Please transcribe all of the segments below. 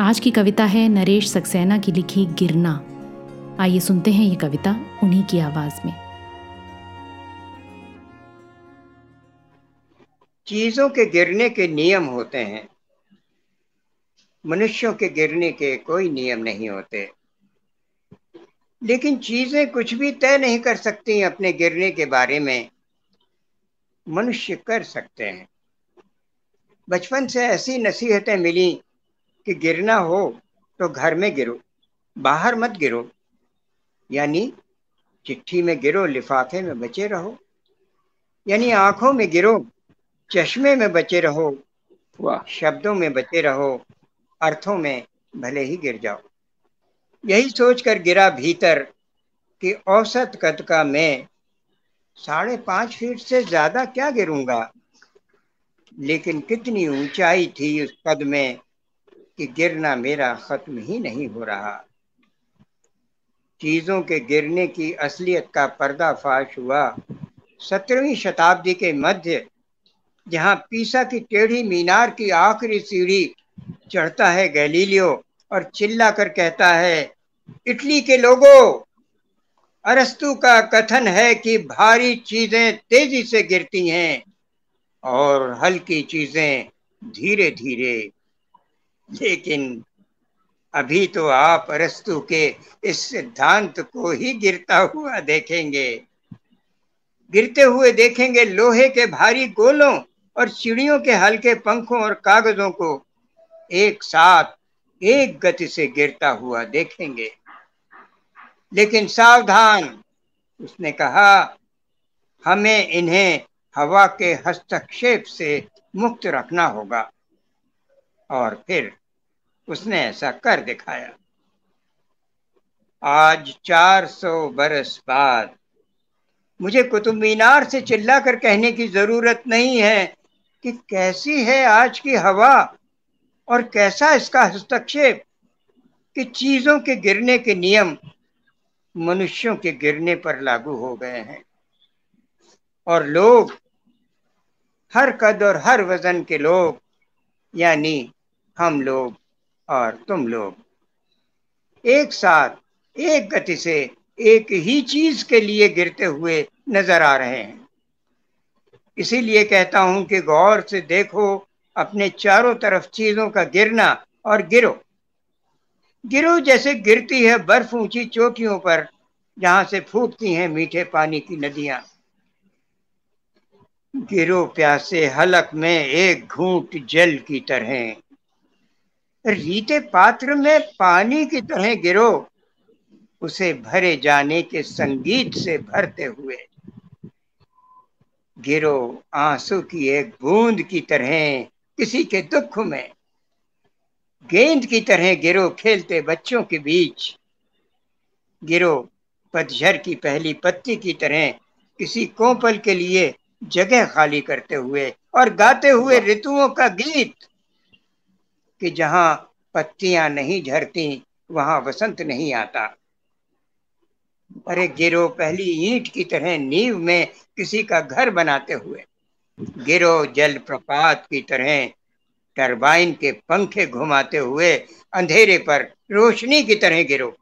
आज की कविता है नरेश सक्सेना की लिखी गिरना। आइए सुनते हैं ये कविता उन्हीं की आवाज़ में। चीज़ों के गिरने के नियम होते हैं, मनुष्यों के गिरने के कोई नियम नहीं होते। लेकिन चीज़ें कुछ भी तय नहीं कर सकती अपने गिरने के बारे में। मनुष्य कर सकते हैं। बचपन से ऐसी नसीहतें मिली कि गिरना हो तो घर में गिरो बाहर मत गिरो। यानी चिट्ठी में गिरो लिफाफे में बचे रहो। यानी आँखों में गिरो चश्मे में बचे रहो शब्दों में बचे रहो अर्थों में भले ही गिर जाओ। यही सोचकर गिरा भीतर कि औसत कद का मैं साढ़े पाँच फीट से ज़्यादा क्या गिरूँगा? लेकिन कितनी ऊंचाई थी उस कद में कि गिरना मेरा खत्म ही नहीं हो रहा। चीज़ों के गिरने की असलियत का पर्दाफाश हुआ सत्रहवीं शताब्दी के मध्य, जहाँ पीसा की टेढ़ी मीनार की आखिरी सीढ़ी चढ़ता है गैलीलियो और चिल्ला कर कहता है, इटली के लोगों, अरस्तु का कथन है कि भारी चीज़ें तेज़ी से गिरती हैं और हल्की चीज़ें धीरे धीरे लेकिन अभी तो आप अरस्तु के इस सिद्धांत को ही गिरता हुआ देखेंगे। गिरते हुए देखेंगे लोहे के भारी गोलों और चिड़ियों के हल्के पंखों और कागजों को। एक साथ, एक गति से गिरता हुआ देखेंगे। लेकिन सावधान, उसने कहा, हमें इन्हें हवा के हस्तक्षेप से मुक्त रखना होगा। और फिर उसने ऐसा कर दिखाया। आज 400 बरस बाद मुझे कुतुब मीनार से चिल्ला कर कहने की ज़रूरत नहीं है कि कैसी है आज की हवा और कैसा इसका हस्तक्षेप कि चीज़ों के गिरने के नियम मनुष्यों के गिरने पर लागू हो गए हैं। और लोग, हर कद और हर वज़न के लोग यानी हम लोग और तुम लोग। एक साथ, एक गति से एक ही चीज़ के लिए गिरते हुए नज़र आ रहे हैं। इसीलिए कहता हूँ कि गौर से देखो, अपने चारों तरफ़ चीज़ों का गिरना और गिरो। गिरो जैसे गिरती है बर्फ़ ऊँची चोटियों पर, जहाँ से फूटती हैं मीठे पानी की नदियाँ। गिरो प्यासे हलक में एक घूंट जल की तरह। रीते पात्र में पानी की तरह गिरो, उसे भरे जाने के संगीत से भरते हुए। गिरो आँसू की एक बूंद की तरह किसी के दुख में। गेंद की तरह गिरो खेलते बच्चों के बीच। गिरो पतझर की पहली पत्ती की तरह किसी कोपल के लिए जगह खाली करते हुए और गाते हुए ऋतुओं का गीत कि जहाँ पत्तियाँ नहीं झरती, वहाँ वसंत नहीं आता। अरे गिरो पहली ईंट की तरह नींव में किसी का घर बनाते हुए। गिरो जल प्रपात की तरह टरबाइन के पंखे घुमाते हुए अंधेरे पर रोशनी की तरह गिरो।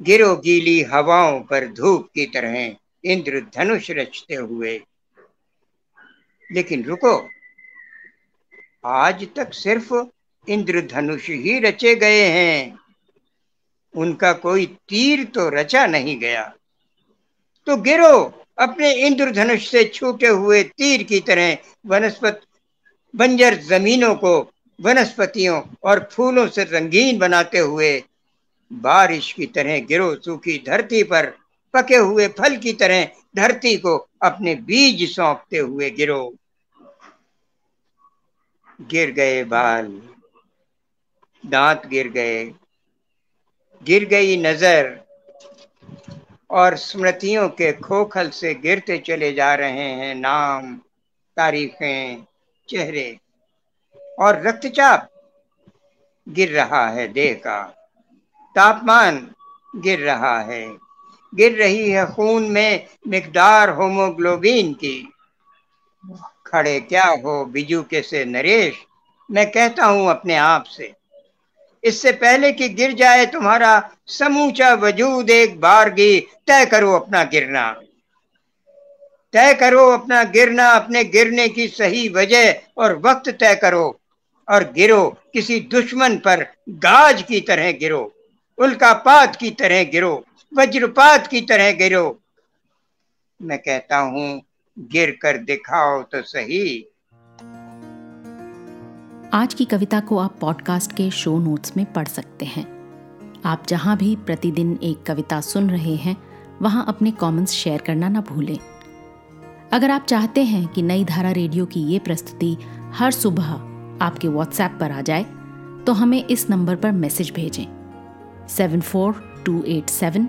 गिरो गीली हवाओं पर धूप की तरह इंद्र धनुष रचते हुए। लेकिन रुको, आज तक सिर्फ़ इंद्रधनुष ही रचे गए हैं। उनका कोई तीर तो रचा नहीं गया। तो गिरो, अपने इंद्रधनुष से छूटे हुए तीर की तरह वनस्पति, बंजर जमीनों को वनस्पतियों और फूलों से रंगीन बनाते हुए बारिश की तरह गिरो सूखी धरती पर। पके हुए फल की तरह धरती को अपने बीज सौंपते हुए गिरो। गिर गए बाल, दांत गिर गए। गिर गई नज़र और स्मृतियों के खोखल से गिरते चले जा रहे हैं नाम, तारीखें, चेहरे और रक्तचाप गिर रहा है देह का। तापमान गिर रहा है। गिर रही है खून में मिकदार होमोग्लोबिन की। खड़े क्या हो बिजू के से नरेश? मैं कहता हूँ अपने आप से, इससे पहले कि गिर जाए तुम्हारा समूचा वजूद एक बार गी तय करो अपना गिरना। तय करो अपना गिरना, अपने गिरने की सही वजह और वक्त तय करो और गिरो। किसी दुश्मन पर गाज की तरह गिरो, उल्कापात की तरह गिरो। वज्रपात की तरह गिरो। मैं कहता हूँ, गिर कर दिखाओ तो सही। आज की कविता को आप पॉडकास्ट के शो नोट्स में पढ़ सकते हैं। आप जहाँ भी प्रतिदिन एक कविता सुन रहे हैं, वहाँ अपने कमेंट्स शेयर करना ना भूलें। अगर आप चाहते हैं कि नई धारा रेडियो की ये प्रस्तुति हर सुबह आपके व्हाट्सएप पर आ जाए तो हमें इस नंबर पर मैसेज भेजें। Seven four two eight seven